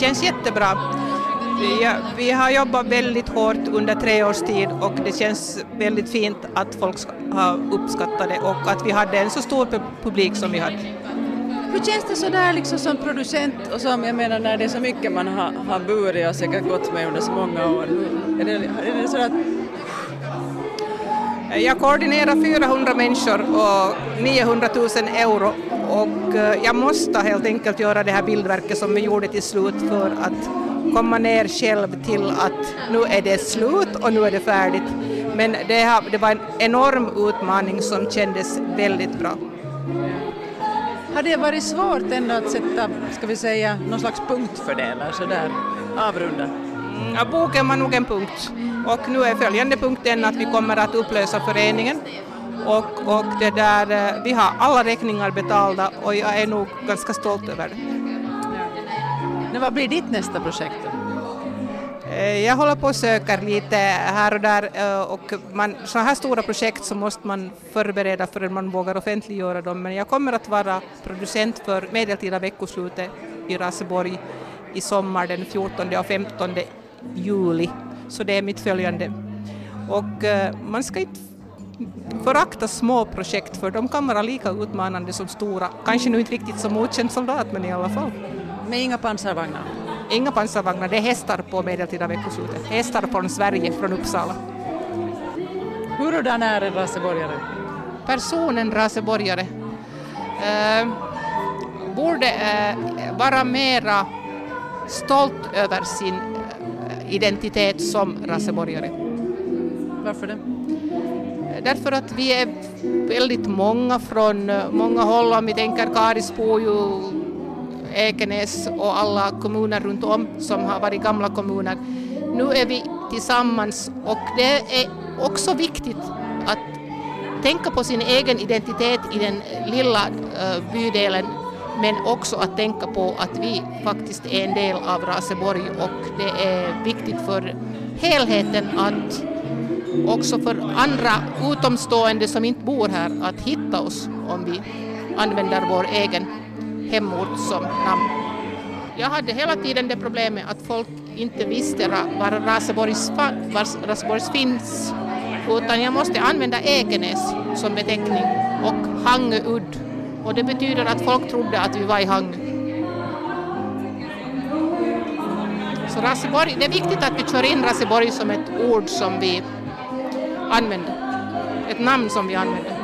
känns jättebra. Vi, vi har jobbat väldigt hårt under tre års tid och det känns väldigt fint att folk har uppskattat det och att vi hade en så stor publik som vi hade. Hur känns det sådär liksom som producent och som, jag menar när det är så mycket man har, har burit och säkert gått med under så många år. Är det, är det så att jag koordinerar 400 människor och 900 000 euro och eh, jag måste helt enkelt göra det här bildverket som vi gjorde till slut för att komma ner själv till att nu är det slut och nu är det färdigt. Men det, det var en enorm utmaning som kändes väldigt bra. Har det varit svårt ändå att sätta, ska vi säga, någon slags punkt för det eller sådär, avrunda? Mm, ja, boken var nog en punkt och nu är följande punkten att vi kommer att upplösa föreningen och, och det där, eh, vi har alla räkningar betalda och jag är nog ganska stolt över det. Men vad blir ditt nästa projekt? Eh, jag håller på och söker lite här och där eh, och man, så här stora projekt så måste man förbereda förrän man vågar offentliggöra dem men jag kommer att vara producent för medeltida veckoslutet i Raseborg i sommar den 14 och 15 juli så det är mitt följande. Och eh, man ska inte förakta små projekt för de kan vara lika utmanande som stora, kanske nu inte riktigt som okänd soldat men i alla fall. Med inga pansarvagnar? Inga pansarvagnar, det är hästar på medeltida veckoslutet. Hästar från Sverige, från Uppsala. Hurdan är en raseborgare? Personen raseborgare eh, borde eh, vara mera stolt över sin identitet som raseborgare. Varför det? Därför att vi är väldigt många från eh, många håll, om vi tänker Karisbo, Ekenäs och alla kommuner runt om som har varit gamla kommuner. Nu är vi tillsammans och det är också viktigt att tänka på sin egen identitet i den lilla uh, bydelen men också att tänka på att vi faktiskt är en del av Raseborg och det är viktigt för helheten att också för andra utomstående som inte bor här att hitta oss om vi använder vår egen hemort som namn. Jag hade hela tiden det problemet att folk inte visste var Raseborgs, var Raseborgs finns utan jag måste använda Ekenäs som beteckning och Hangö udd och det betyder att folk trodde att vi var i hang. Så Raseborg, det är viktigt att vi kör in Raseborg som ett ord som vi använder, ett namn som vi använder.